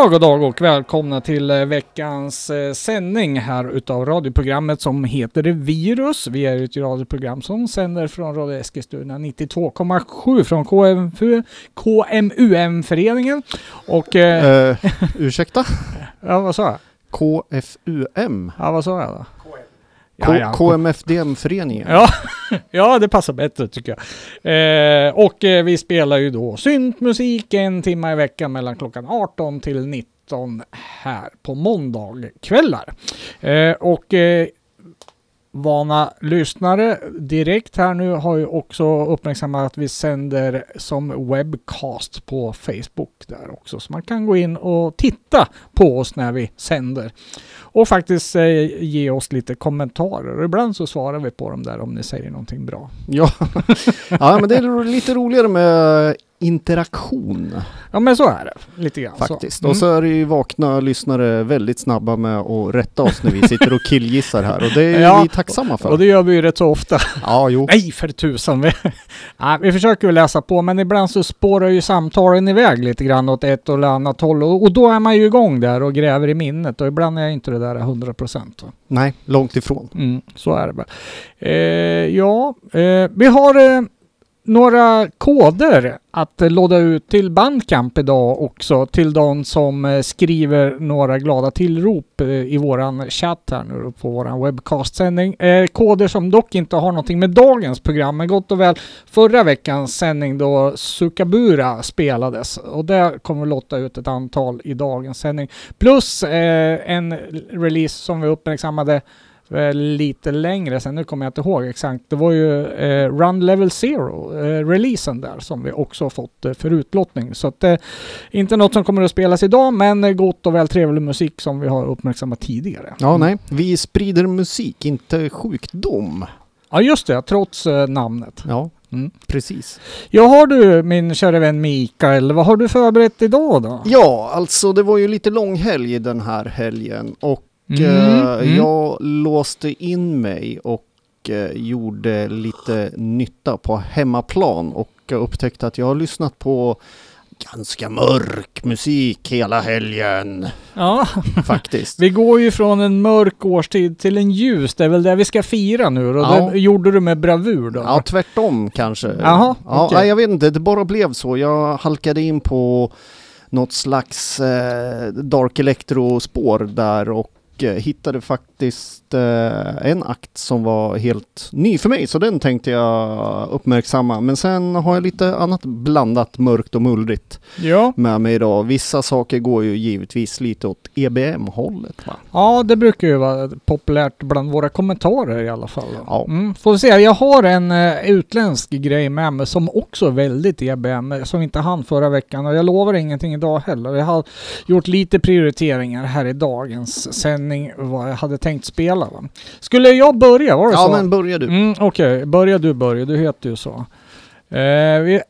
Ja, god dag och välkomna till eh, veckans eh, sändning här utav radioprogrammet som heter Virus. Vi är ett radioprogram som sänder från Radio Eskilstuna 92,7 från KMU, KMUM-föreningen. Och... Eh, Eh, ursäkta? ja, vad sa jag? KFUM? Ja, vad sa jag då? K- Ja, ja. KMFDM-föreningen? Ja, ja, det passar bättre tycker jag. Eh, och eh, vi spelar ju då syntmusik en timme i veckan mellan klockan 18 till 19 här på måndagkvällar. Eh, och eh, vana lyssnare direkt här nu har ju också uppmärksammat att vi sänder som webcast på Facebook där också. Så man kan gå in och titta på oss när vi sänder. Och faktiskt eh, ge oss lite kommentarer. Och ibland så svarar vi på dem där om ni säger någonting bra. Ja. ja, men det är lite roligare med interaktion Ja men så är det. Lite grann faktiskt. så. Mm. Och så är det ju vakna lyssnare väldigt snabba med att rätta oss när vi sitter och killgissar här och det är Ja, vi tacksamma för. Och det gör vi ju rätt så ofta. Ja, jo. Nej för tusan. Vi, Nej, vi försöker ju läsa på men ibland så spårar ju samtalen iväg lite grann åt ett eller annat håll. Och, och då är man ju igång där och gräver i minnet. Och ibland är inte det där 100 procent. Nej, långt ifrån. Mm, så är det bara. Eh, ja, eh, vi har eh, några koder att låda ut till Bandcamp idag också till de som eh, skriver några glada tillrop eh, i våran chatt här nu på våran webcastsändning. Eh, koder som dock inte har någonting med dagens program, men gott och väl förra veckans sändning då Sukabura spelades och där kommer vi låta ut ett antal i dagens sändning. Plus en release som vi uppmärksammade lite längre sen, nu kommer jag inte ihåg exakt. Det var ju eh, Run Level Zero, eh, releasen där som vi också har fått eh, för utlottning. Så att eh, inte något som kommer att spelas idag, men eh, gott och väl trevlig musik som vi har uppmärksammat tidigare. Ja, nej. Vi sprider musik, inte sjukdom. Ja, just det, trots eh, namnet. Ja, Mm. precis. Ja, har du min kära vän Mikael, vad har du förberett idag då? Ja, alltså det var ju lite lång helg den här helgen och Mm, eh, mm. jag låste in mig och eh, gjorde lite nytta på hemmaplan och upptäckte att jag har lyssnat på ganska mörk musik hela helgen Ja, faktiskt. vi går ju från en mörk årstid till en ljus. Det är väl det vi ska fira nu och Ja. det gjorde du med bravur då? Ja, tvärtom kanske. Jaha, ja, nej, jag vet inte, det bara blev så. Jag halkade in på något slags eh, dark electro-spår där och eh, hittade faktiskt eh, en akt som var helt ny för mig, så den tänkte jag uppmärksamma. Men sen har jag lite annat blandat mörkt och mullrigt Ja. med mig idag. Vissa saker går ju givetvis lite åt EBM-hållet. Ja, det brukar ju vara populärt bland våra kommentarer i alla fall. Ja. Mm, får vi se, jag har en uh, utländsk grej med mig som också är väldigt EBM, eh, som inte hann förra veckan och jag lovar ingenting idag heller. Jag har gjort lite prioriteringar här i dagens sändning vad jag hade tänkt spela. Va? Skulle jag börja? Var det Ja, så? men börja du. Mm, Okej, börja du börja. Du heter ju så. Eh, vi,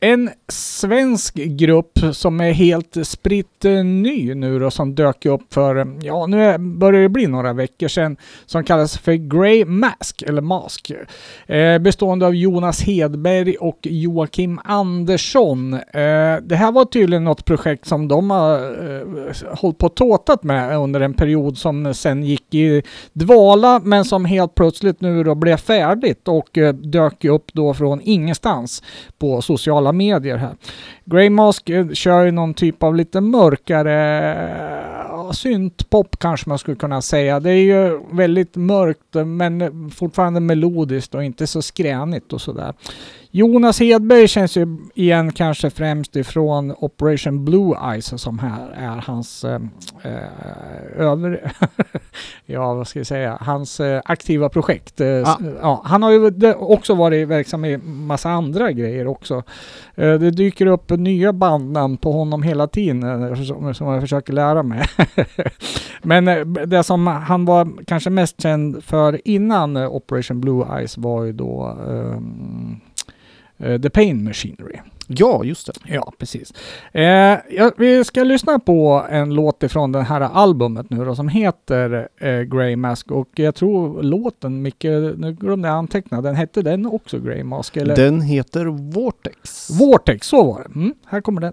en svensk grupp som är helt spritt eh, ny nu då som dök upp för, eh, ja nu börjar det bli några veckor sedan, som kallas för Grey Mask, eller Mask. Eh, bestående av Jonas Hedberg och Joakim Andersson. Eh, det här var tydligen något projekt som de har eh, hållit på och tåtat med under en period som sen gick i dvala men som helt plötsligt nu då blev färdigt och eh, dök upp då från ingenstans på sociala medier här. Grey Mask eh, kör ju någon typ av lite mörkare eh, syntpop kanske man skulle kunna säga. Det är ju väldigt mörkt eh, men fortfarande melodiskt och inte så skränigt och sådär. Jonas Hedberg känns ju igen kanske främst ifrån Operation Blue Eyes som här är hans eh, eh, över... ja, vad ska jag säga? Hans eh, aktiva projekt. Eh, Ah. ja, han har ju också varit verksam i massa andra grejer också. Eh, det dyker upp nya bandnamn på honom hela tiden eh, som, som jag försöker lära mig. Men det som han var kanske mest känd för innan Operation Blue Eyes var ju då eh, The Pain Machinery. Ja, just det. Ja, precis. Eh, ja, vi ska lyssna på en låt ifrån det här albumet nu då som heter eh, Grey Mask och jag tror låten, Micke, nu glömde jag anteckna, den hette den också Grey Mask? Eller? Den heter Vortex. Vortex, så var det. Mm, här kommer den.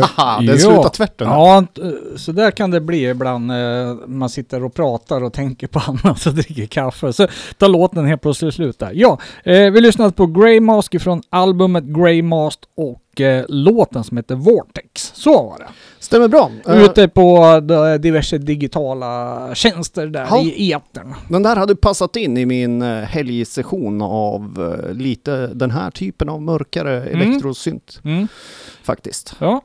Haha, den slutar tvärt den. Ja, så där kan det bli ibland eh, man sitter och pratar och tänker på annat och dricker kaffe. Så tar låten helt plötsligt slut där. Ja, eh, vi lyssnade på Grey Mask från albumet Grey Mask och eh, låten som heter Vortex. Så var det. Stämmer bra. Ute på diverse digitala tjänster där Ja. i etern. Den där hade passat in i min helgsession av lite den här typen av mörkare Mm. elektrosynt Mm. faktiskt. Ja.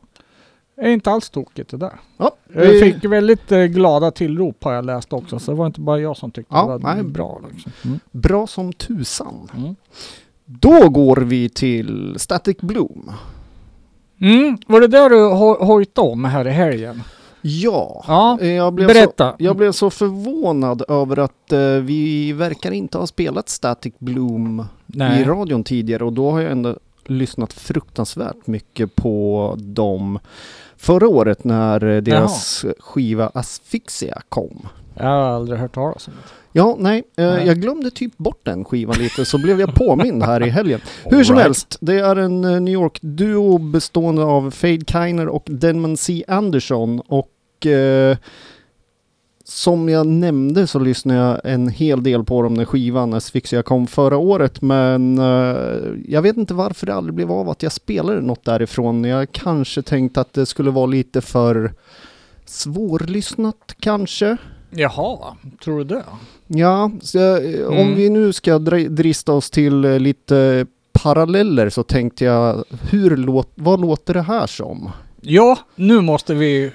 Är inte alls tokigt det där. Ja, Jag vi- fick väldigt eh, glada tillrop har jag läst också, så det var inte bara jag som tyckte Ja, det var nej. bra. Liksom. Mm. bra som tusan. Mm. Då går vi till Static Bloom. Mm. Var det där du ho- hojtade om här i helgen? Ja, Ja, jag blev, så, berätta. jag blev så förvånad över att eh, vi verkar inte ha spelat Static Bloom i Nej. radion tidigare och då har jag ändå lyssnat fruktansvärt mycket på dem förra året när deras skiva Asphyxia kom. Jag har aldrig hört talas om det. Ja, nej, eh, Nej. jag glömde typ bort den skivan lite så blev jag påmind här i helgen. Hur som Alright. helst, det är en eh, New York-duo bestående av Fade Kiner och Denman C. Anderson och eh, som jag nämnde så lyssnade jag en hel del på dem när skivan Asphyxia kom förra året men eh, jag vet inte varför det aldrig blev av att jag spelade något därifrån. Jag kanske tänkte att det skulle vara lite för svårlyssnat kanske. Jaha, tror du det? Ja, så, eh, om Mm. vi nu ska drista oss till eh, lite paralleller så tänkte jag, hur låt, vad låter det här som? Ja, nu måste vi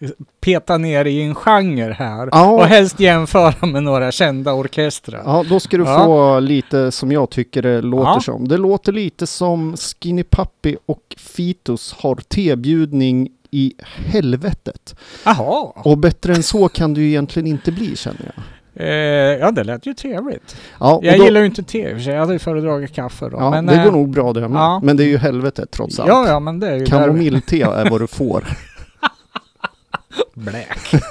eh, peta ner i en genre här. Ja. Och helst jämföra med några kända orkestrar. Ja, då ska du Ja. få lite som jag tycker det låter Ja. som. Det låter lite som Skinny Puppy och Fitus har tebjudning i helvetet. Jaha. Och bättre än så kan det ju egentligen inte bli känner jag. Eh, ja, det lät ju trevligt. Ja, Jag då, gillar ju inte te i och för sig. Jag hade ju föredragit kaffe då. ja, men, det eh, går nog bra det med. ja. Men det är ju helvetet trots allt. Ja, ja, men det är ju. Kamomillte är vad du får. Bläk.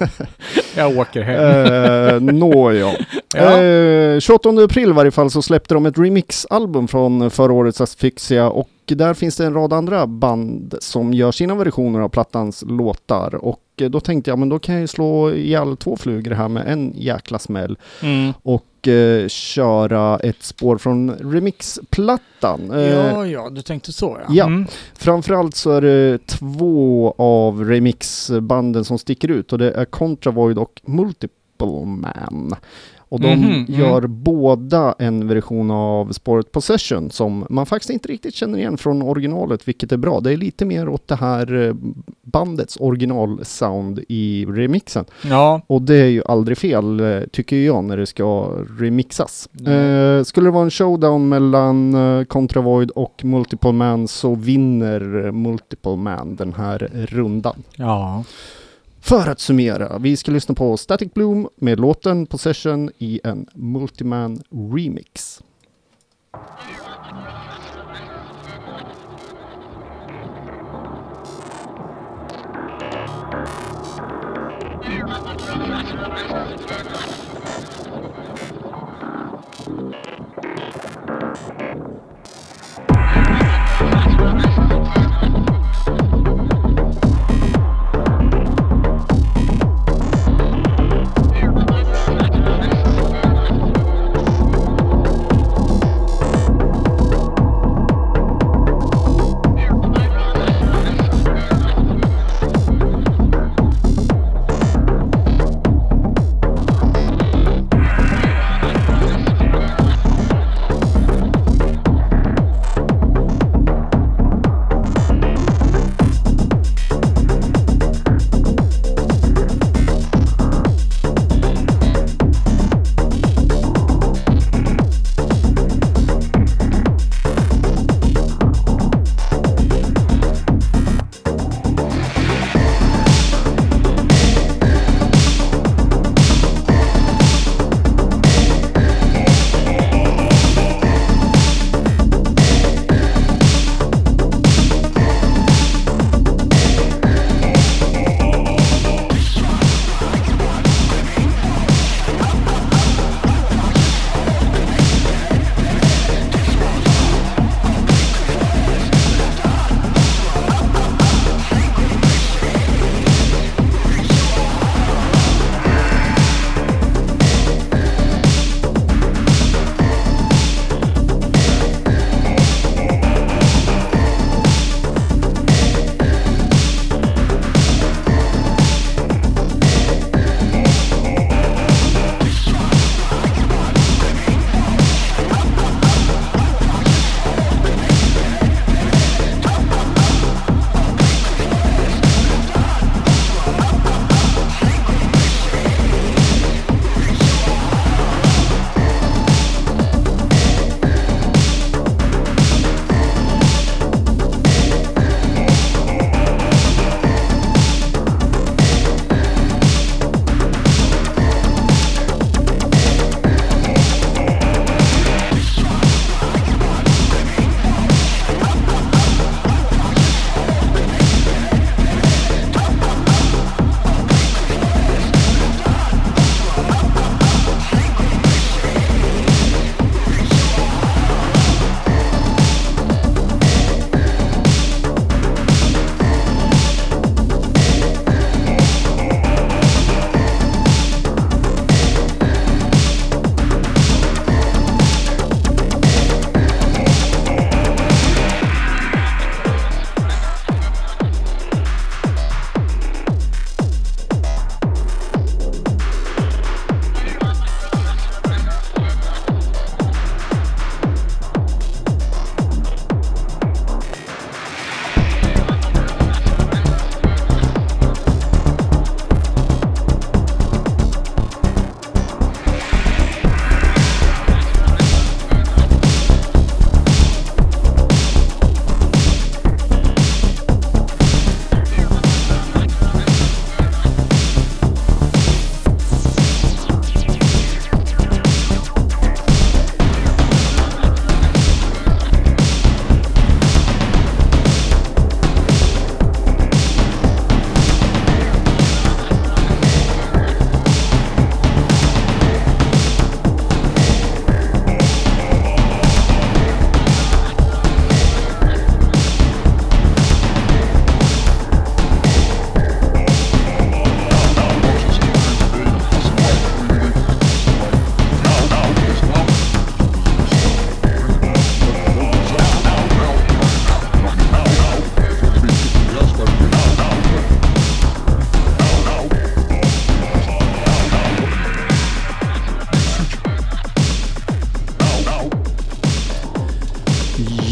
jag åker hem. Eh, Nåja. Ja. Eh, 28 april i varje fall så släppte de ett remixalbum från förra årets Asphyxia och där finns det en rad andra band som gör sina versioner av plattans låtar och då tänkte jag men då kan jag ju slå ihjäl två flugor här med en jäkla smäll Mm. och eh, köra ett spår från remixplattan. Eh, Ja, ja, du tänkte så ja. ja. Mm. Framförallt så är det två av remixbanden som sticker ut och det är Contravoid och Multiple Man. Och de mm. gör båda en version av spåret Possession som man faktiskt inte riktigt känner igen från originalet, vilket är bra. Det är lite mer åt det här eh, bandets originalsound i remixen. Ja, Och det är ju aldrig fel, eh, tycker jag, när det ska remixas. Mm. Eh, skulle det vara en showdown mellan eh, Contravoid och Multiple Man så vinner Multiple Man den här rundan. ja. För att summera, vi ska lyssna på Static Bloom med låten Possession i en Multiman Remix.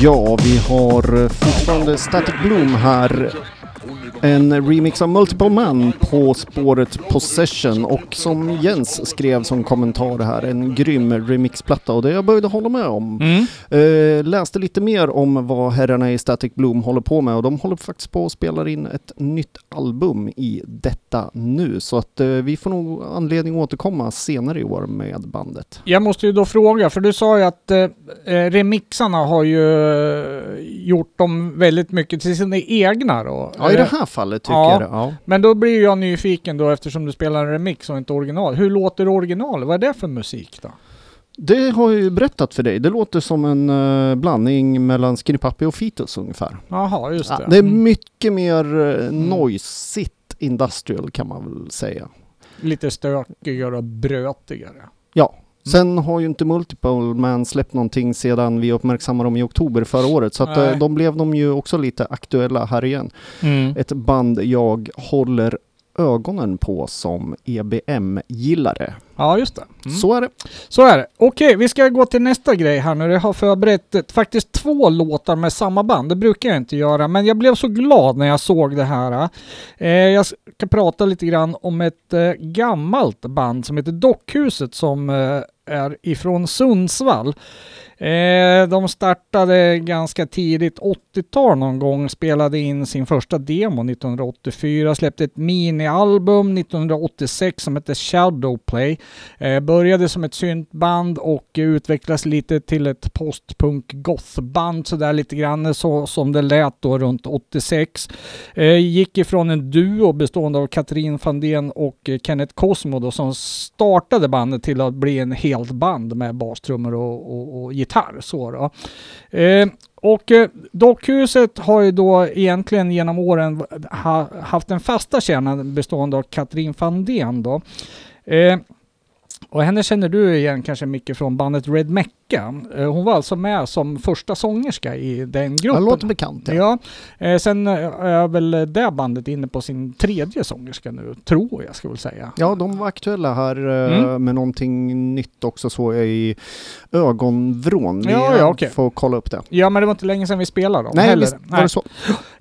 Ja, vi har fortfarande Static Bloom här. En remix av Multiple Man på spåret Possession och som Jens skrev som kommentar här, en grym remixplatta och det jag började hålla med om. Mm. Eh, läste lite mer om vad herrarna i Static Bloom håller på med och de håller faktiskt på att spela in ett nytt album i detta nu så att eh, vi får nog anledning att återkomma senare i år med bandet. Jag måste ju då fråga, för du sa ju att eh, remixarna har ju gjort dem väldigt mycket till sina egna då. Ja, i det här fallet tycker ja. jag. Ja. Men då blir jag nyfiken då eftersom du spelar en remix och inte original. Hur låter original? Vad är det för musik då? Det har jag ju berättat för dig. Det låter som en eh, blandning mellan Skinny Puppy och Fetus ungefär. Jaha, just det. Ja, det är Mm. mycket mer uh, noisigt industrial kan man väl säga. Lite stökigare och brötigare. Ja. Sen har ju inte Multiple Man släppt någonting sedan vi uppmärksammade dem i oktober förra året. Så att eh, Nej. de blev de ju också lite aktuella här igen. Mm. Ett band jag håller ögonen på som EBM-gillare. Ja, just det. Mm. Så är det. Så är det. Okej, vi ska gå till nästa grej här nu. Jag har förberett eh, faktiskt två låtar med samma band. Det brukar jag inte göra, men jag blev så glad när jag såg det här. Eh, jag ska prata lite grann om ett eh, gammalt band som heter Dockhuset som eh, är ifrån Sundsvall. Eh, de startade ganska tidigt, 80-tal någon gång, spelade in sin första demo 1984, släppte ett minialbum 1986 som hette Shadowplay. Eh, började som ett syntband och utvecklades lite till ett postpunk gothband sådär lite grann så som det lät då runt 86. Eh, gick ifrån en duo bestående av Katrin Fandén och Kenneth Cosmo då som startade bandet till att bli en helt band med bastrummor och, och, och gitarr. Så då. Eh, och eh, Dockhuset har ju då egentligen genom åren ha, haft den fasta kärnan bestående av Katrin Fandén då. Eh, och henne känner du igen kanske mycket från bandet Red Mecca. Eh, hon var alltså med som första sångerska i den Det gruppen. låter bekant. Ja. Ja, eh, sen eh, är väl det bandet inne på sin tredje sångerska nu, tror jag ska väl säga. Ja, de var aktuella här Mm. med någonting nytt också så jag i ögonvrån. Vi Ja, ja, okej. får kolla upp det. Ja, men det var inte länge sedan vi spelade dem Nej, heller. visst var det så.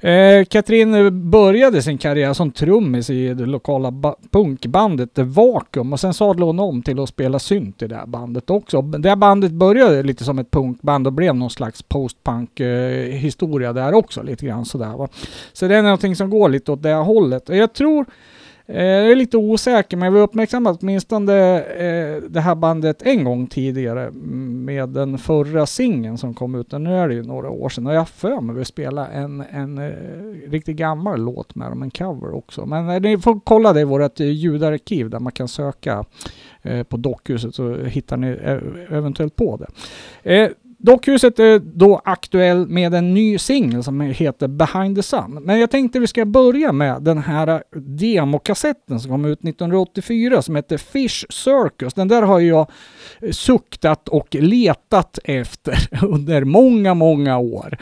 Eh, Katrin började sin karriär som trummis i det lokala ba- punkbandet The Vacuum och sen sadlade hon om till att spela synt i det här bandet också. Det här bandet började började lite som ett punkband och blev någon slags postpunk eh, historia där också lite grann sådär va. Så det är någonting som går lite åt det här hållet. Och jag tror eh, jag är lite osäker men vi har uppmärksammat åtminstone eh, det här bandet en gång tidigare med den förra singeln som kom ut. Nu är det ju några år sedan och jag har för mig att vi spela en, en eh, riktigt gammal låt med dem, en cover också. Men eh, ni får kolla det i vårt eh, ljudarkiv där man kan söka eh, Eh, på Dockhuset så hittar ni e- eventuellt på det. Eh, dockhuset är då aktuell med en ny singel som heter Behind the Sun. Men jag tänkte vi ska börja med den här demokassetten som kom ut 1984 som heter Fish Circus. Den där har jag suktat och letat efter under många, många år.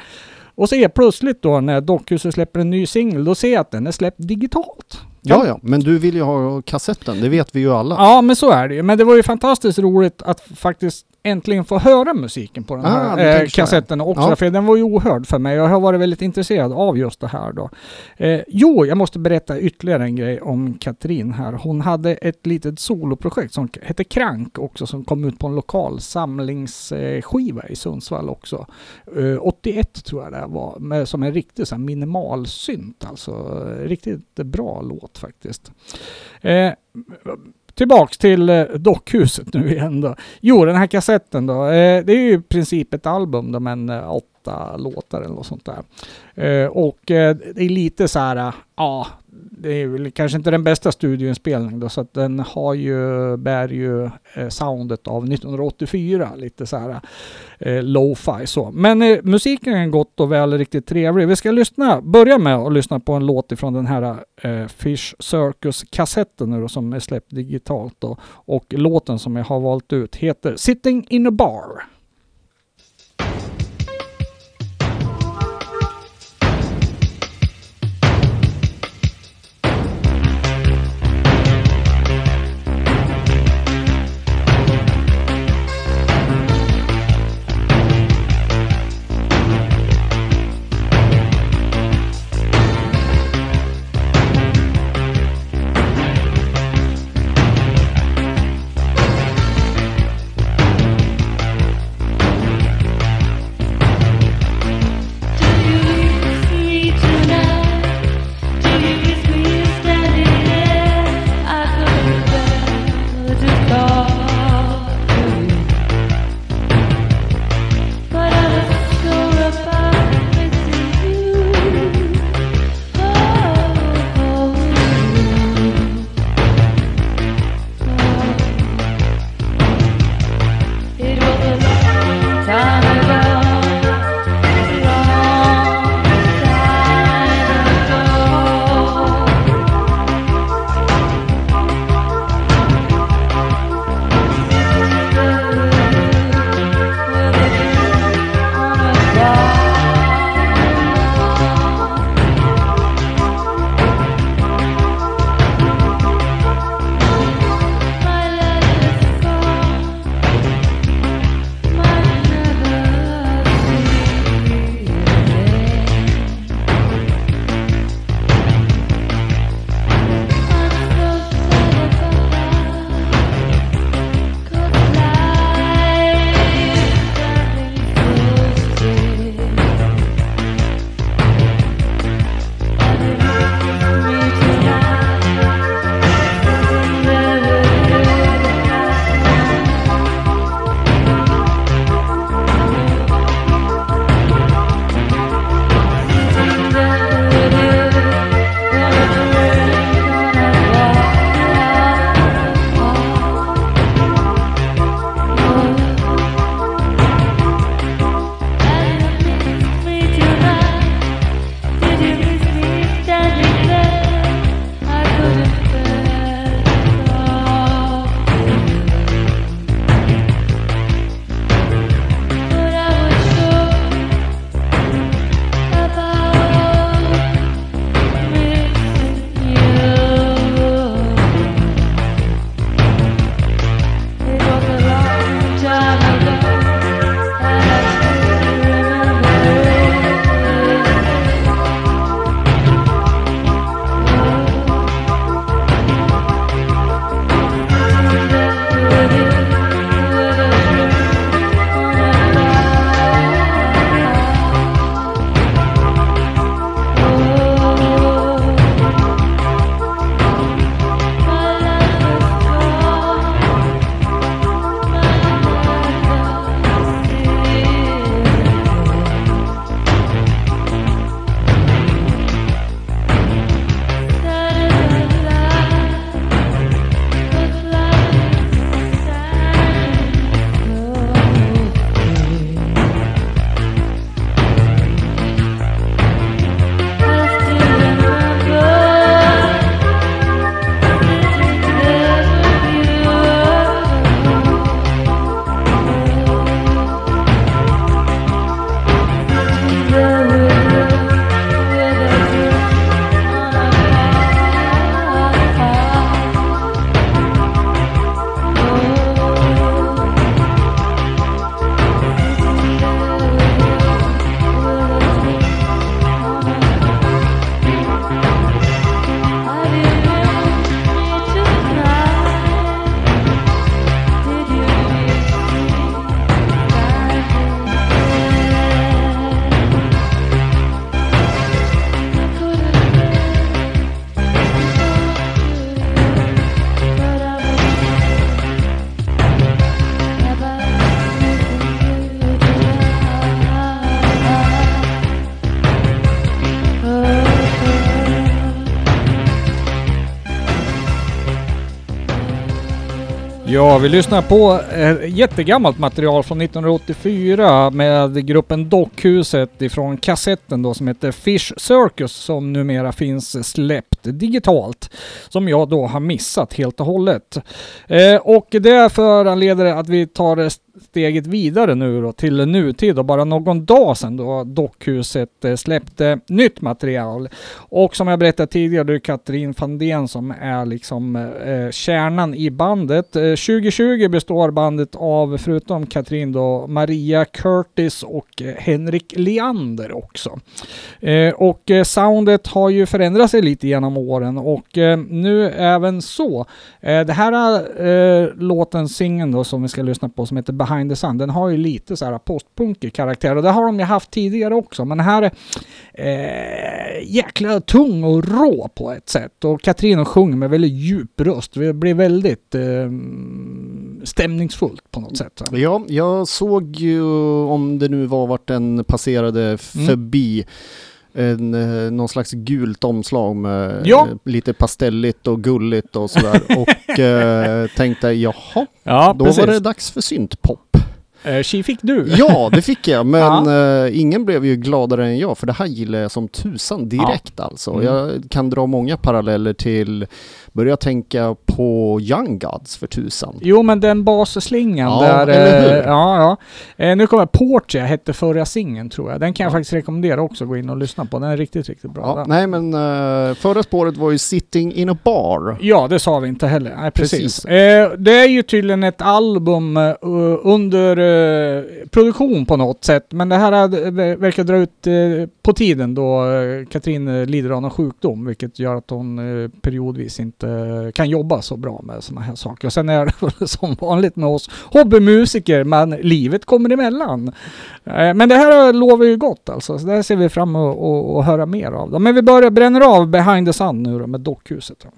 Och så är plötsligt då när Dockhuset släpper en ny singel, då ser jag att den är släppt digitalt. Ja, ja, men du vill ju ha kassetten, det vet vi ju alla. Ja, men så är det ju. Men det var ju fantastiskt roligt att faktiskt äntligen få höra musiken på den Ah, här eh, kassetten också. Ja. För den var ju ohörd för mig jag har varit väldigt intresserad av just det här då. Eh, jo, jag måste berätta ytterligare en grej om Katrin här. Hon hade ett litet soloprojekt som hette Krank också som kom ut på en lokal samlingsskiva i Sundsvall också. Eh, 81 tror jag det var, med, som en riktig så här, minimalsynt alltså. Eh, Riktigt bra låt faktiskt. Tillbaks till eh, dockhuset nu igen då. Jo, den här kassetten då. Eh, det är ju i princip ett album då, men eh, åtta låtar eller något sånt där. Och det är lite så här, ja, det är väl kanske inte den bästa studioinspelningen då, så att den har ju, bär ju eh, soundet av 1984, lite så här eh, lo-fi så. Men eh, musiken är gott och väl riktigt trevlig. Vi ska lyssna, börja med att lyssna på en låt ifrån den här eh, Fish Circus-kassetten nu då, som är släppt digitalt då. Och låten som jag har valt ut heter Sitting in a bar. Ja, vi lyssnar på eh, jättegammalt material från 1984 med gruppen Dockhuset ifrån kassetten då som heter Fish Circus som numera finns släppt digitalt. Som jag då har missat helt och hållet. Eh, och det föranleder att vi tar eh, steget vidare nu då till nutid och bara någon dag sedan då Dockhuset eh, släppte nytt material. Och som jag berättade tidigare, det är Katrin Fandén som är liksom eh, eh kärnan i bandet. Eh, 2020 består bandet av, förutom Katrin då, Maria Curtis och eh, Henrik Leander också. Eh, och eh, soundet har ju förändrat sig lite genom åren och eh, nu även så. det här låten, singeln då som vi ska lyssna på som heter Behind the Sun, den har ju lite så här postpunkig karaktär och det har de ju haft tidigare också. Men här är eh, jäkla tung och rå på ett sätt. Och Katrin sjunger med väldigt djup röst. Det blir väldigt eh, stämningsfullt på något sätt. Ja, jag såg ju om det nu var vart den passerade förbi en, eh, någon slags gult omslag med Ja. eh, lite pastelligt och gulligt och sådär. och eh, tänkte jaha, Ja, då var det dags för syntpop. Eh, Tji fick du. Ja, det fick jag, men Ja. ingen blev ju gladare än jag, för det här gillar jag som tusan direkt alltså. Mm. Jag kan dra många paralleller till, börja tänka på Young Gods för tusan. Jo men den basslingan Ja, där... eller hur? eh, Ja, ja. Eh, nu kommer Portia, hette förra singeln tror jag. Den kan jag Ja. faktiskt rekommendera också gå in och lyssna på. Den är riktigt, riktigt bra. Ja, nej men eh, förra spåret var ju Sitting in a bar. Ja, det sa vi inte heller. Nej, precis. Precis. Det är ju tydligen ett album under produktion på något sätt. Men det här verkar dra ut på tiden då eh, Katrin eh, lider av någon sjukdom. Vilket gör att hon eh, periodvis inte kan jobba så bra med sådana här saker. Och sen är det som vanligt med oss hobbymusiker, men livet kommer emellan. Men det här lovar ju gott alltså. Så det här ser vi fram emot att- att höra mer av. Då. Men vi börjar bränner av Behind the Sun nu då med Dockhuset. Då.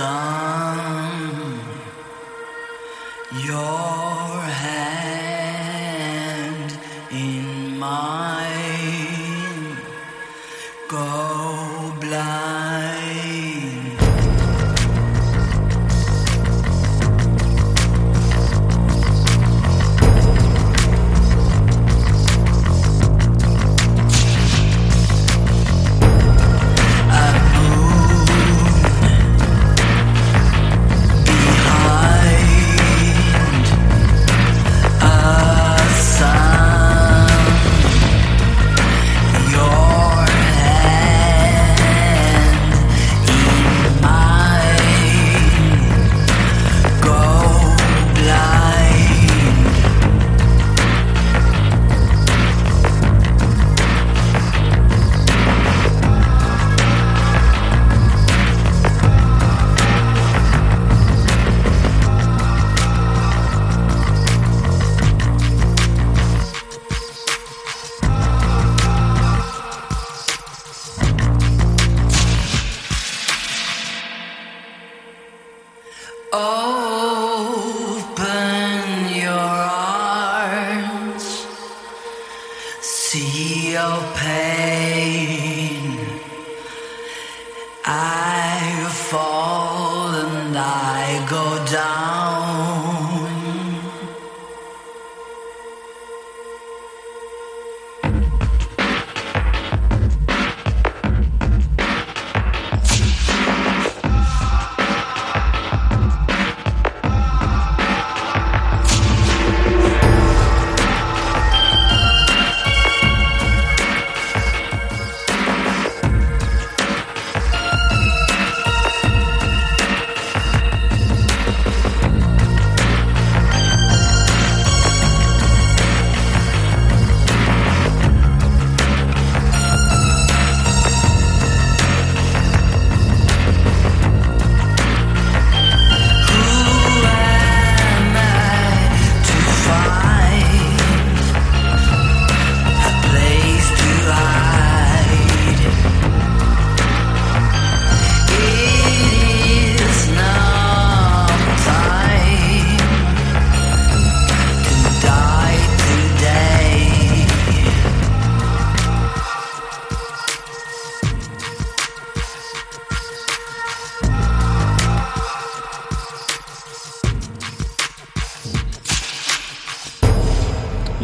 Sun. See your pain. I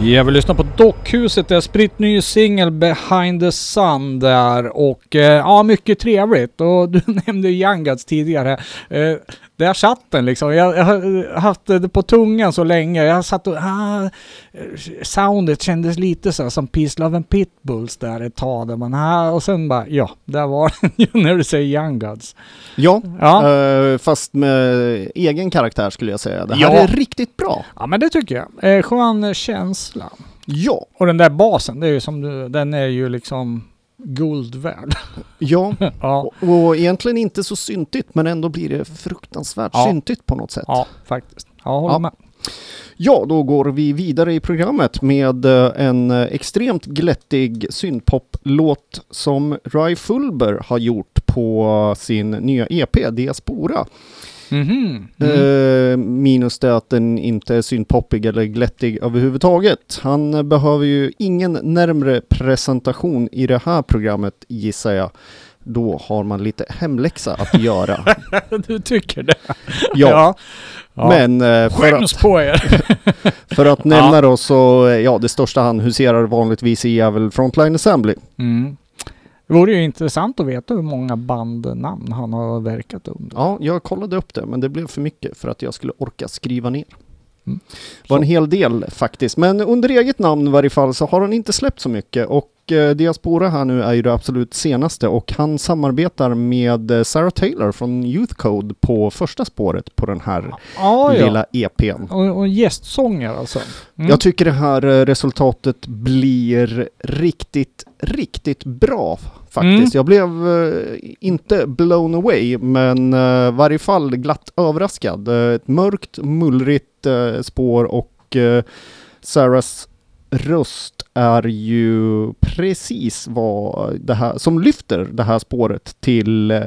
Jag vill lyssna på Dockhuset, det är spritt ny singel Behind the Sun där och eh, ja, mycket trevligt. Och du nämnde Young Guns tidigare. Eh, där satt den liksom. Jag, jag har haft det på tungan så länge. Jag satt och... Ah, soundet kändes lite så som Peace Love and Pitbulls där ett tag. Där man, ah, och sen bara, ja, där var den ju när du säger Young Gods. Ja, Ja. eh, fast med egen karaktär skulle jag säga. Det här Ja. är riktigt bra. Ja men det tycker jag. Eh, skön känsla. Ja, Och den där basen, det är ju som du, den är ju liksom guld värd. ja. ja, Och, och egentligen inte så syntigt men ändå blir det fruktansvärt Ja. syntigt på något sätt. ja faktiskt. Jag håller Ja. med. Ja, då går vi vidare i programmet med eh, en eh, extremt glättig synpop-låt som Ry Fulber har gjort på sin nya EP Diaspora. Mm. Eh, minus det att den inte är synpoppig eller glättig överhuvudtaget. Han eh, behöver ju ingen närmre presentation i det här programmet gissar jag. Då har man lite hemläxa att göra. Du tycker det? Ja, ja. men eh, för Skäms att, på er! för att nämna då så, eh, ja det största han huserar vanligtvis i är väl Frontline Assembly. Mm. Det vore ju intressant att veta hur många bandnamn han har verkat under. Ja, jag kollade upp det men det blev för mycket för att jag skulle orka skriva ner. Mm. Det var en hel del faktiskt, men under eget namn i varje fall så har han inte släppt så mycket och eh, Diaspora här nu är ju det absolut senaste och han samarbetar med eh, Sarah Taylor från Youth Code på första spåret på den här Ja, ja. lilla EPn. Och, och gästsångare alltså. Mm. Jag tycker det här eh, resultatet blir riktigt, riktigt bra faktiskt. Mm. Jag blev eh, inte blown away, men eh, varje fall glatt överraskad. Eh, ett mörkt, mullrigt eh, spår och eh, Sarahs röst är ju precis vad det här, som lyfter det här spåret till eh,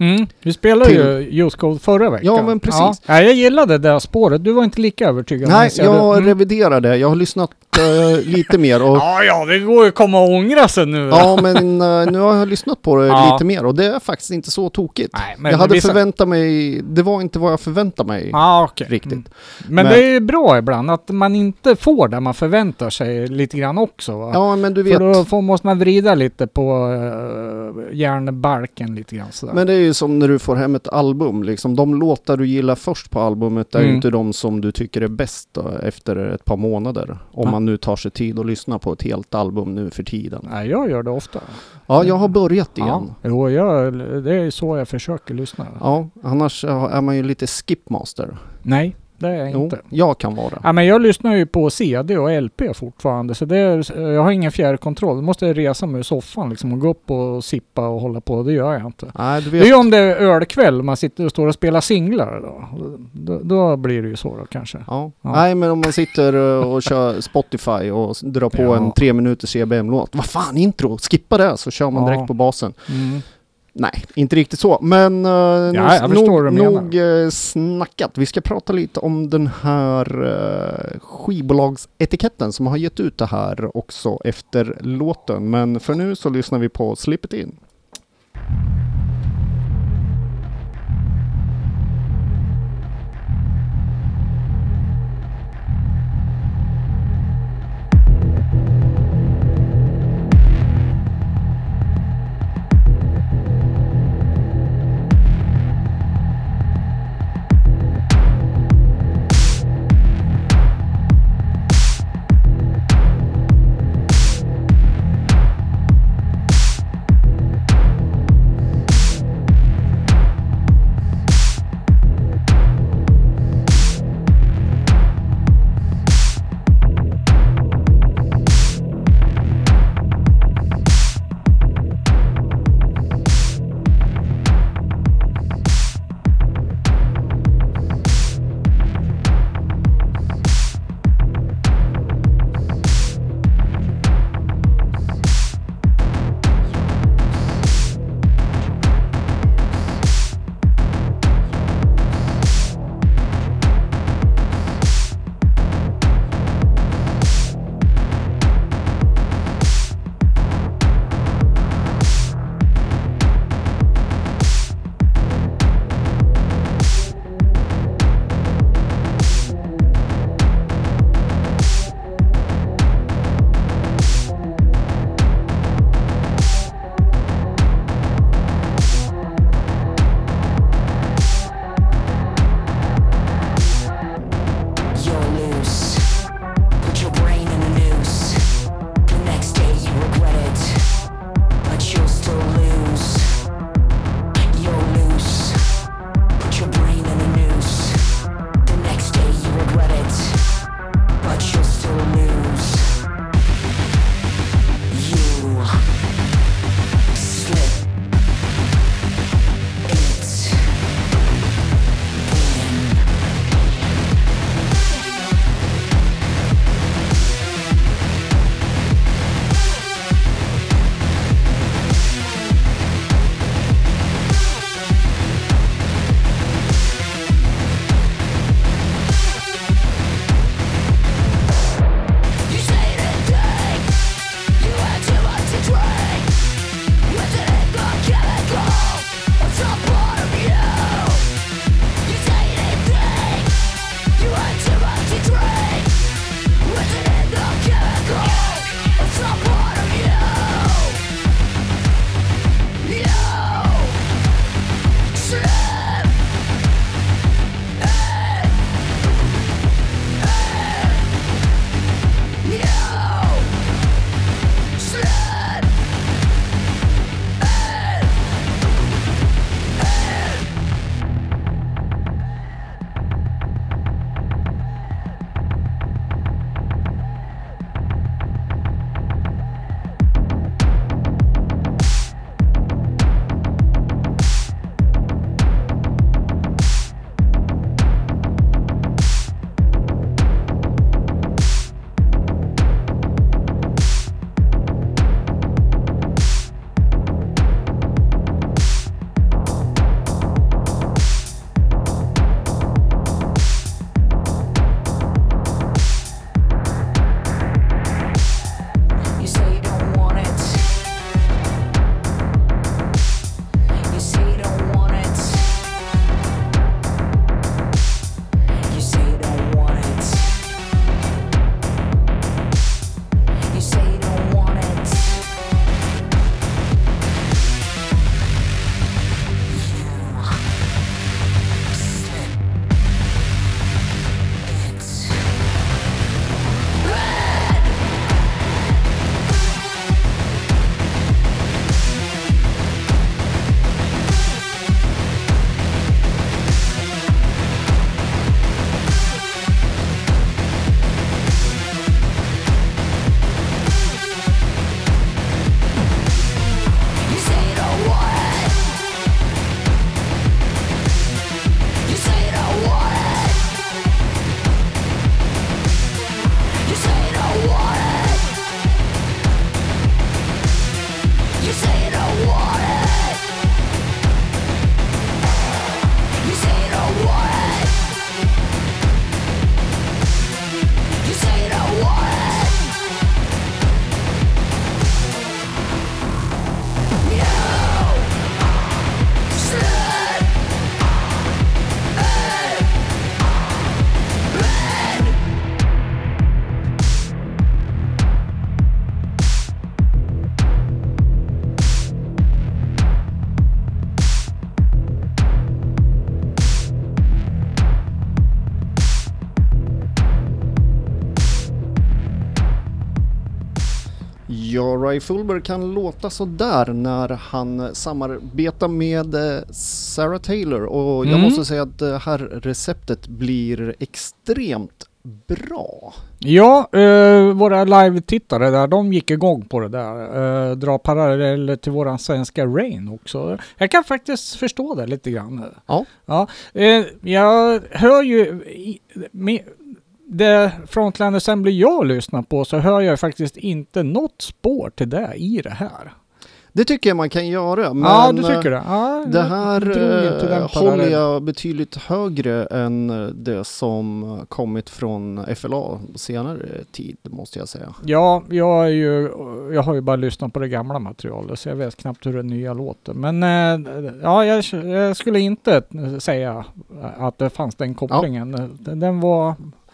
Mm. Vi spelade Till- ju Youth Code förra veckan. Ja, men precis. Ja. Ja, jag gillade det där spåret. Du var inte lika övertygad. Nej, minns jag Mm. reviderade. Jag har lyssnat eh, lite mer och Ja, ja, det går ju att komma och ångra sig nu. Ja, men eh, nu har jag lyssnat på det Ja. lite mer och det är faktiskt inte så tokigt. Nej, jag hade vissa- förväntat mig, det var inte vad jag förväntade mig Ja, okej. riktigt. Mm. Men, Men- det är ju bra ibland att man inte får det man förväntar sig lite grann också. Va? Ja, men du vet. För då får, måste man vrida lite på uh, järnbalken lite grann sådär. Men det är ju som när du får hem ett album, liksom de låtar du gillar först på albumet är ju Mm. inte de som du tycker är bäst då, efter ett par månader. Om Ja. Man nu tar sig tid att lyssna på ett helt album nu för tiden. Nej, jag gör det ofta. Ja, jag har börjat igen. Ja. Jo, jag, det är så jag försöker lyssna. Ja, annars är man ju lite skipmaster. Nej, det är jag Jo, inte. jag kan vara. Ja, men jag lyssnar ju på CD och LP fortfarande, så det är, jag har ingen fjärrkontroll. Då måste jag resa mig ur soffan liksom och gå upp och sippa och hålla på. Det gör jag inte. Nej, du Det vet. är ju om det är ölkväll man sitter och står och spelar singlar då. Då, då blir det ju så då kanske. Ja. Ja. Nej men om man sitter eh, och kör Spotify och drar på Ja. en tre minuters CBM-låt. Vad fan intro, skippa det så kör man direkt på basen. Mm. Nej, inte riktigt så. Men uh, Ja, menar. nog eh, snackat. Vi ska prata lite om den här uh, skivbolagsetiketten som har gett ut det här också efter låten. Men för nu så lyssnar vi på Slip It In. Ray Fulber kan låta så där när han samarbetar med eh, Sarah Taylor och jag Mm. måste säga att det här receptet blir extremt bra. Ja, eh, våra live-tittare där, de gick igång på det där. Eh, dra paralleller till våran svenska Rain också. Jag kan faktiskt förstå det lite grann. Ja. ja eh, jag hör ju i, med, det Frontline Assembly jag lyssnar på så hör jag faktiskt inte något spår till det i det här. Det tycker jag man kan göra. Men ja, du tycker eh, det? Ja, Det jag här den eh, håller jag betydligt högre än eh, det som kommit från FLA senare tid måste jag säga. Ja, jag, är ju, jag har ju bara lyssnat på det gamla materialet så jag vet knappt hur det nya låter. Men eh, ja, jag, jag skulle inte säga att det fanns den kopplingen. Den, den var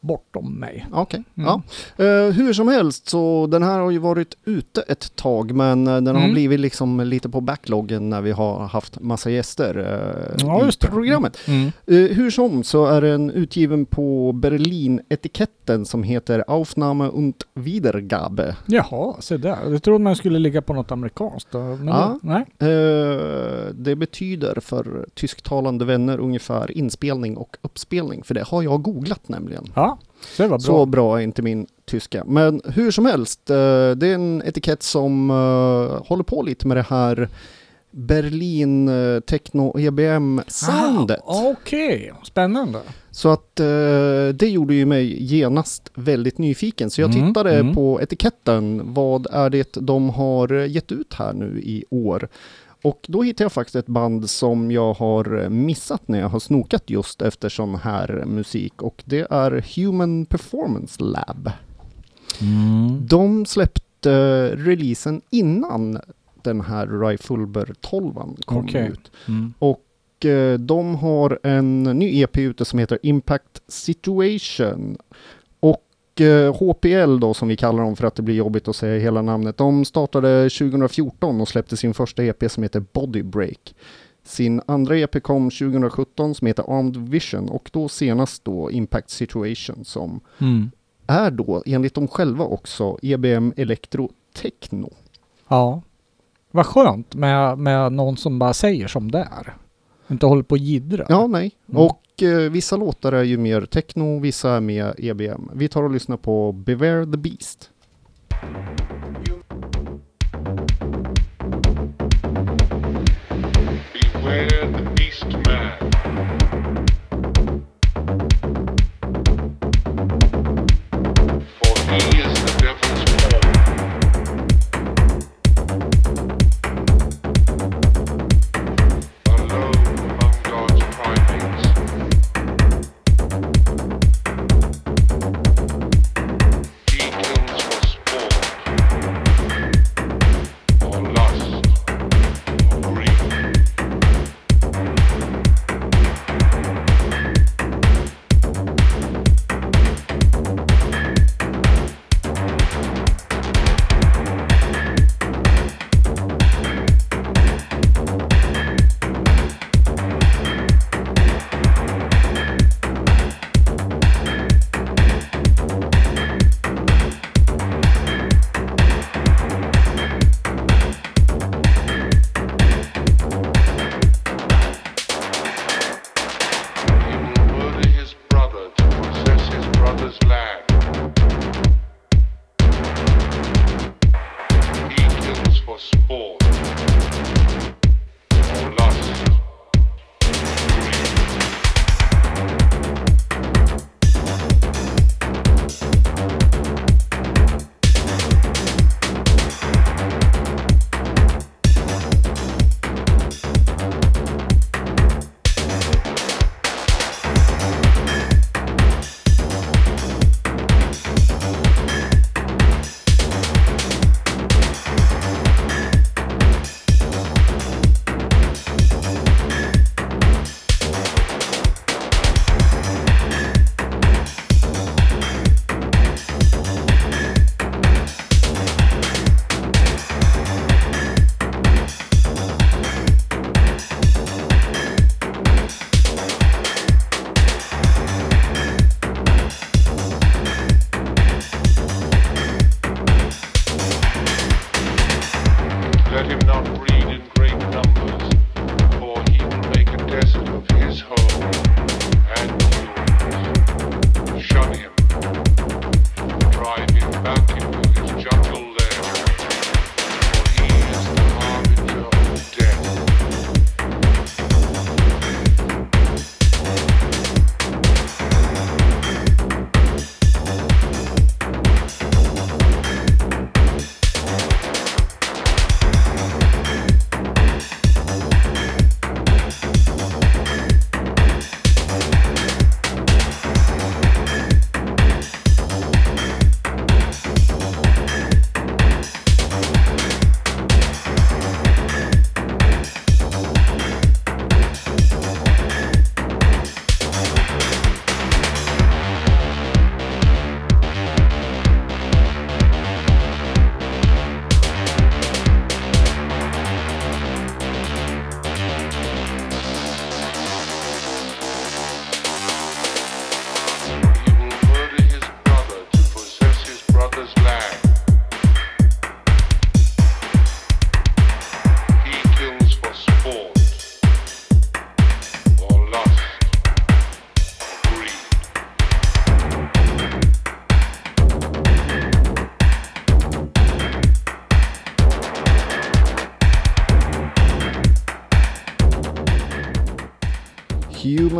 bortom mig. Okej, Mm. ja. Eh, hur som helst så den här har ju varit ute ett tag men eh, den har Mm. blivit liksom lite på backloggen när vi har haft massa gäster eh, Ja, i just det. programmet. Mm. Eh, hur som så är den utgiven på Berlin-etiketten som heter Aufnahme und Wiedergabe. Jaha, se där. Jag trodde man skulle ligga på något amerikanskt. Men Ja. det, nej. Det betyder för tysktalande vänner ungefär inspelning och uppspelning för det har jag googlat nämligen. Ja, så bra. Så bra är inte min tyska. Men hur som helst, eh, det är en etikett som eh, håller på lite med det här Berlin eh, Techno EBM soundet. Ah, Okej, spännande. Så att eh, det gjorde ju mig genast väldigt nyfiken. Så jag Mm, tittade mm. på etiketten. Vad är det de har gett ut här nu i år? Och då hittade jag faktiskt ett band som jag har missat när jag har snokat just efter sån här musik. Och det är Human Performance Lab. De släppte eh, releasen innan den här Ray Fulber 12 kom Okej. ut. Mm. Och eh, de har en ny EP ute som heter Impact Situation. Och eh, HPL då som vi kallar dem för att det blir jobbigt att säga hela namnet. De startade 2014 och släppte sin första EP som heter Body Break. Sin andra EP kom 2017 som heter Armed Vision och då senast då Impact Situation som Mm. är då enligt dem själva också EBM Electro Techno. Ja. Vad skönt med, med någon som bara säger som det är. Inte håller på och jiddra. Ja, nej. Mm. Och eh, vissa låtar är ju mer techno, vissa är mer EBM. Vi tar och lyssnar på Beware the Beast. Beware the beast man.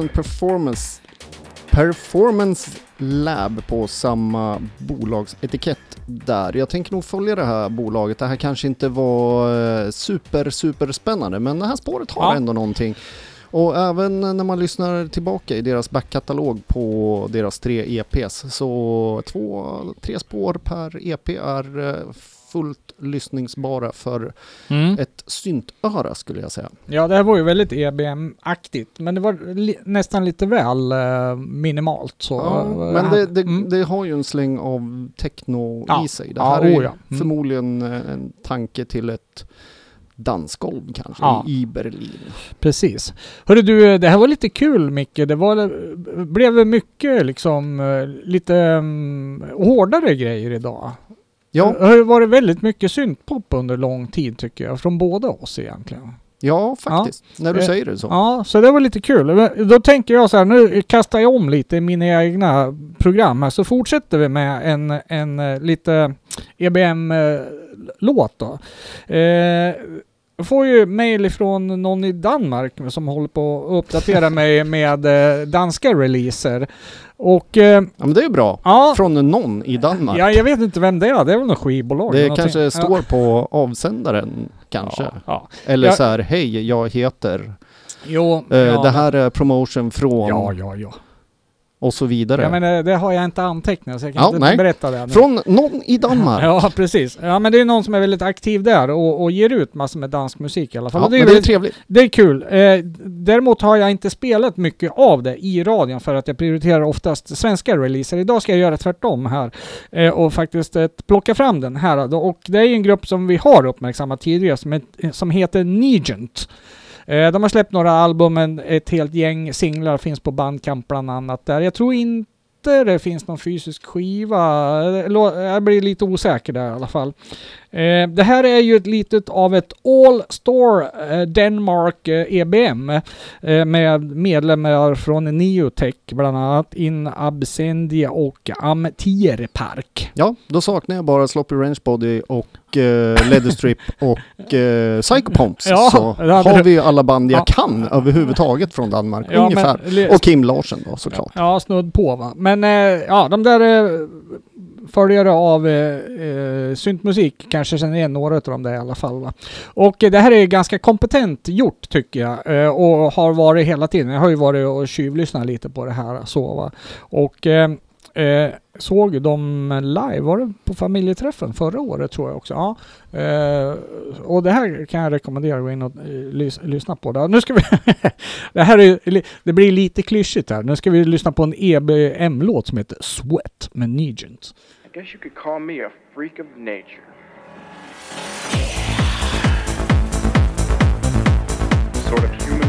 Human Performance Performance Lab på samma bolagsetikett där. Jag tänker nog följa det här bolaget. Det här kanske inte var eh, super, super spännande men det här spåret har Ja. ändå någonting. Och även när man lyssnar tillbaka i deras backkatalog på deras tre EPs så två, tre spår per EP är eh, fullt lyssningsbara för Mm. ett syntöra skulle jag säga. Ja, det här var ju väldigt EBM-aktigt, men det var li- nästan lite väl eh, minimalt. Så, Ja, eh, men det, det, mm. det har ju en släng av techno Ja. i sig. Det Ja, här är oh ja. Mm. förmodligen eh, en tanke till ett dansgolv kanske Ja. i Berlin. Precis. Hörru du, det här var lite kul Micke. Det var, blev mycket liksom eh, lite um, hårdare grejer idag. Ja, Det har varit väldigt mycket syntpop under lång tid tycker jag. Från båda oss egentligen. ja faktiskt. När du Eh, säger det så. Ja, så det var lite kul. Då tänker jag så här, nu kastar jag om lite i mina egna program här, så fortsätter vi med en, en eh, lite EBM-låt då. Eh, jag får ju mail ifrån någon i Danmark som håller på att uppdatera mig med eh, danska releaser. Och eh, Ja, men det är bra. ja, Från någon i Danmark. ja, jag vet inte vem det är. Det är väl något skivbolag. det eller någonting. kanske Ja. står på avsändaren kanske. Ja, ja. Eller Ja. så här, hej jag heter. Jo, Eh, ja, det här är promotion från Ja, ja, ja. Och så vidare. Ja, men eh, det har jag inte antecknat så jag kan Ja, inte nej. berätta det. nu. Från någon i Danmark. Ja, precis. Ja, men det är någon som är väldigt aktiv där och, och ger ut massor med dansk musik i alla fall. Ja, Och det, är men det är trevligt. det är kul. Eh, däremot har jag inte spelat mycket av det i radion för att jag prioriterar oftast svenska releaser. Idag ska jag göra tvärtom här eh, och faktiskt eh, plocka fram den här. Då. Och det är en grupp som vi har uppmärksammat tidigare som, är, som heter Negent. Eh, de har släppt några album, ett helt gäng singlar finns på Bandcamp bland annat där. Jag tror inte det finns någon fysisk skiva. Eh, jag blir lite osäker där i alla fall. Eh, det här är ju ett litet av ett All Store eh, Denmark eh, EBM eh, med medlemmar från Neotech bland annat In Absendia och Amtierpark. Ja, då saknar jag bara Sloppy Range Body och Leatherstrip och eh, Psychopomps. Ja, så har vi ju alla band jag Ja. kan överhuvudtaget från Danmark. Ja, ungefär. men- och Kim Larsen då såklart. Ja, snudd på va. Men ja, de där följare av eh, eh, syntmusik kanske känner igen några av dem där i alla fall. Va? Och eh, det här är ganska kompetent gjort tycker jag eh, och har varit hela tiden. Jag har ju varit och tjuvlyssnat lite på det här så va. Och eh, eh, såg dem live, var det på familjeträffen förra året tror jag också? Ja. Eh, och det här kan jag rekommendera att gå in och eh, lys- lyssna på. Det. Nu ska vi det här är, det blir lite klyschigt här. Nu ska vi lyssna på en EBM-låt som heter Sweat med Negent. I guess you could call me a freak of nature. Sort of human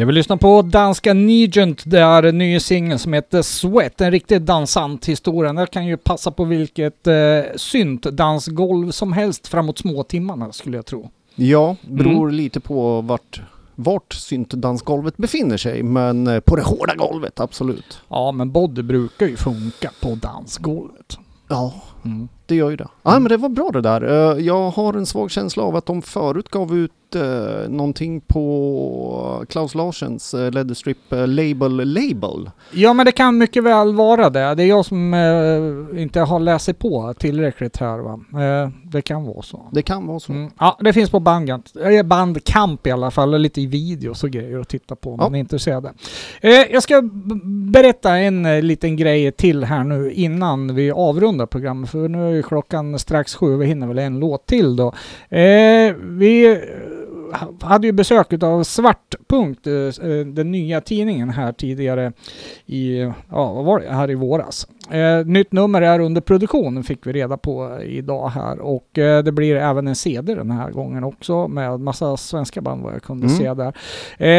Jag vill lyssna på danska Nugent, det är en ny singel som heter Sweat, en riktigt dansant historia. Den kan ju passa på vilket eh, syntdansgolv som helst framåt småtimmarna skulle jag tro. Ja, beror Mm. lite på vart, vart syntdansgolvet befinner sig, men eh, på det hårda golvet, absolut. Ja, men body brukar ju funka på dansgolvet. Ja, Mm. det gör ju det. Ja, men det var bra det där. Eh, Jag har en svag känsla av att de förut gav ut eh, någonting på Klaus Larsens eh, Leather Strip eh, Label Label. Ja, men det kan mycket väl vara det. Det är jag som eh, inte har läst sig på tillräckligt här va. Eh, det kan vara så. Det kan vara så. Mm. Ja, det finns på Bandcamp, eh, Bandcamp i alla fall, lite i videos och grejer att titta på om Ja. man är intresserad. Jag ska berätta en liten grej till här nu innan vi avrundar programmet, för nu är ju klockan strax sju, vi hinner väl en låt till då. Vi hade ju besök av Svartpunkt, eh, eh, den nya tidningen här tidigare i, ja vad var det, här i våras. Eh, nytt nummer är under produktion fick vi reda på idag här och eh, det blir även en CD den här gången också med massa svenska band vad jag kunde Mm. se där.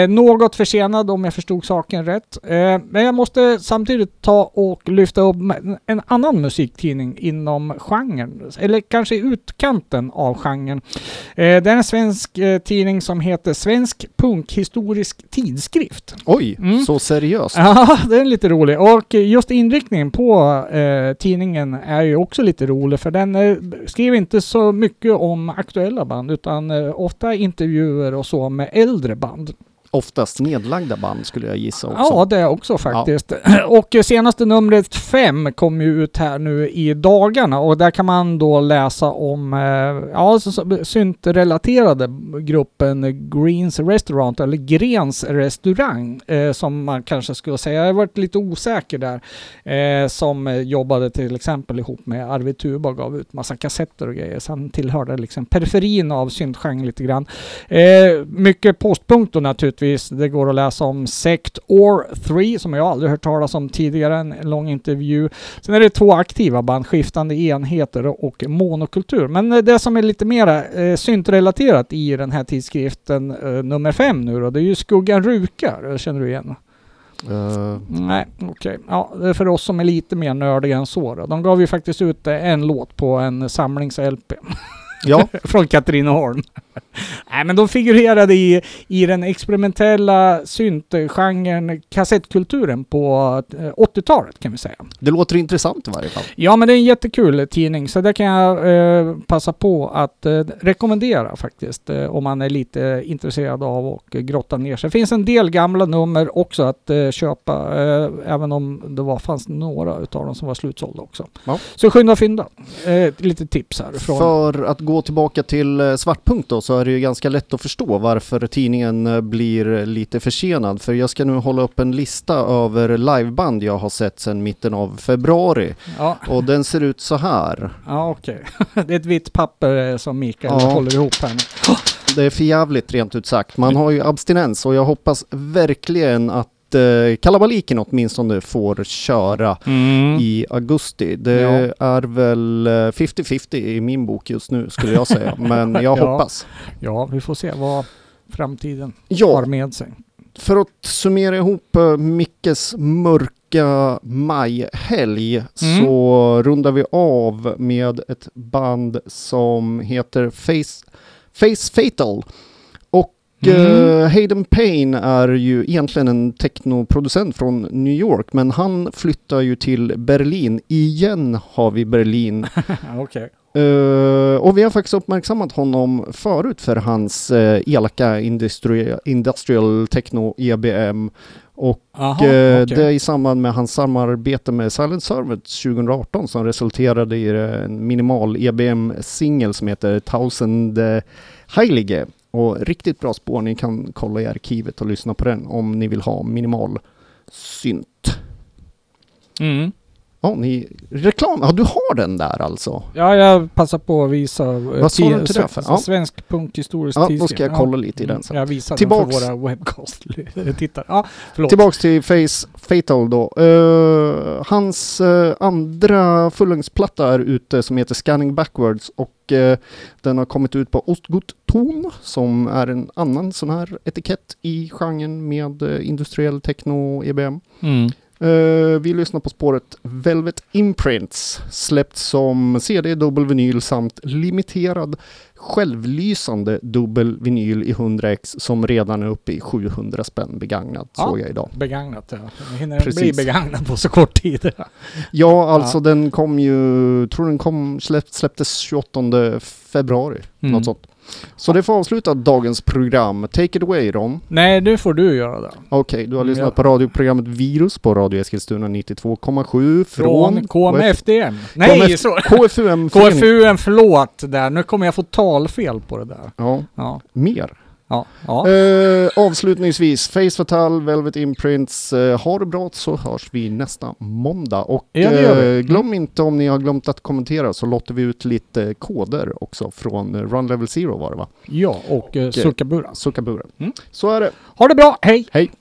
Eh, något försenad om jag förstod saken rätt. Eh, men jag måste samtidigt ta och lyfta upp en annan musiktidning inom genren, eller kanske utkanten av genren. Eh, det är en svensk eh, tidning som heter Svensk Punkhistorisk Tidskrift. Oj, Mm. så seriöst. Ja, det är lite rolig. Och just inriktningen på eh, tidningen är ju också lite rolig för den eh, skriver inte så mycket om aktuella band utan eh, ofta intervjuer och så med äldre band. Oftast nedlagda band skulle jag gissa också. Ja, det också faktiskt. Och eh, senaste numret 5 kom ju ut här nu i dagarna och där kan man då läsa om eh, ja, syntrelaterade gruppen Greens Restaurant eller Grens restaurang eh, som man kanske skulle säga. Jag har varit lite osäker där. Eh, som jobbade till exempel ihop med Arvid Tuba och gav ut massa kassetter och grejer. Så han tillhörde liksom periferin av syntgenren lite grann. Mycket postpunkt då naturligtvis. Det går att läsa om Sect Or 3 som jag aldrig hört talas om tidigare. En lång intervju. Sen är det två aktiva band, Skiftande enheter och Monokultur. Men eh, det som är lite mera eh, syntrelaterat i den här tidskriften eh, nummer fem nu då, det är ju Skuggan Rukar. Känner du igen? Eh, Nej, okej. Ja, det är för oss som är lite mer nördiga än så då. De gav ju faktiskt ut eh, en låt på en samlings-LP. ja, från Katrineholm. Nej, men de figurerade i, i den experimentella syntgenren kassettkulturen på eh, 80-talet kan vi säga. det låter intressant i varje fall. Ja, men det är en jättekul tidning så det kan jag eh, passa på att eh, rekommendera faktiskt eh, om man är lite intresserad av att grotta ner sig. Det finns en del gamla nummer också att eh, köpa, eh, även om det var, fanns några utav dem som var slutsålda också. Ja. Så skynda fynda. Eh, lite tips här. Från, För att gå tillbaka till eh, Svartpunkt då så är det ju ganska lätt att förstå varför tidningen eh, blir lite försenad. För jag ska nu hålla upp en lista över liveband jag har sett sedan mitten av februari. ja. Och den ser ut så här. Ja, okej. det är ett vitt papper eh, som Mikael Ja. håller ihop här nu. Det är för jävligt rent ut sagt. Man har ju abstinens och jag hoppas verkligen att eh, kalabaliken åtminstone får köra i augusti. Det Ja. är väl eh, 50-50 i min bok just nu skulle jag säga. Men jag Ja. hoppas. Ja, vi får se vad framtiden har Ja, med sig. för att summera ihop uh, Mickes mörka majhelg Mm. så rundar vi av med ett band som heter Face, Face Fatal. Och eh, Hayden Payne är ju egentligen en technoproducent från New York, men han flyttar ju till Berlin. Igen har vi Berlin. Okej. Eh, och vi har faktiskt uppmärksammat honom förut för hans uh, elaka industri- industrial techno EBM. Och Aha, eh, okej. det är i samband med hans samarbete med Silent Servants 2018 som resulterade i en minimal EBM-singel som heter eh, Heilige. Och riktigt bra spår, ni kan kolla i arkivet och lyssna på den om ni vill ha minimal synt. Mm. Ja, ni, reklam, ja du har den där alltså? Ja, jag passar på att visa eh, Vad sa du till det för? Ja. Svensk punkhistorisk Ja, då tidskrift. ska jag kolla lite i den sen. Jag visar Tillbaks- den för våra webcast-tittare. Ja, förlåt. Tillbaks till Face Fatal då. Eh, hans eh, andra fullängdsplatta är ute som heter Scanning Backwards och eh, den har kommit ut på Ostgut Ton som är en annan sån här etikett i genren med industriell techno EBM. Mm. Eh, vi lyssnar på spåret Velvet Imprints släppt som CD, dubbel vinyl samt limiterad självlysande dubbel vinyl i 100x som redan är uppe i 700 spänn begagnat Ja. såg jag idag. Begagnat, ja. Jag hinner Precis. bli begagnat på så kort tid. Ja, alltså Ja. den kom ju, tror den kom, släpp, släpptes 28 februari, Mm. något sånt. Så det får avsluta dagens program. Take it away Ron. Nej, nu får du göra det. Okej, du har Mm, lyssnat ja. på radioprogrammet Virus på Radio Eskilstuna 92,7 Från från KMFDM. Nej, KMF så. KFUM. KFUM, förlåt där. Nu kommer jag få talfel på det där. Ja, Ja, mer. Ja, ja. Eh, avslutningsvis, Face Fatal, Velvet Imprints. Eh, ha det bra så hörs vi nästa måndag. Och Ja, vi. Mm. eh, glöm inte om ni har glömt att kommentera så låter vi ut lite koder också från eh, Run Level Zero var det va? ja och uh, Suckabura. Suckabura. Mm. Så är det. Ha det bra, hej! Hej!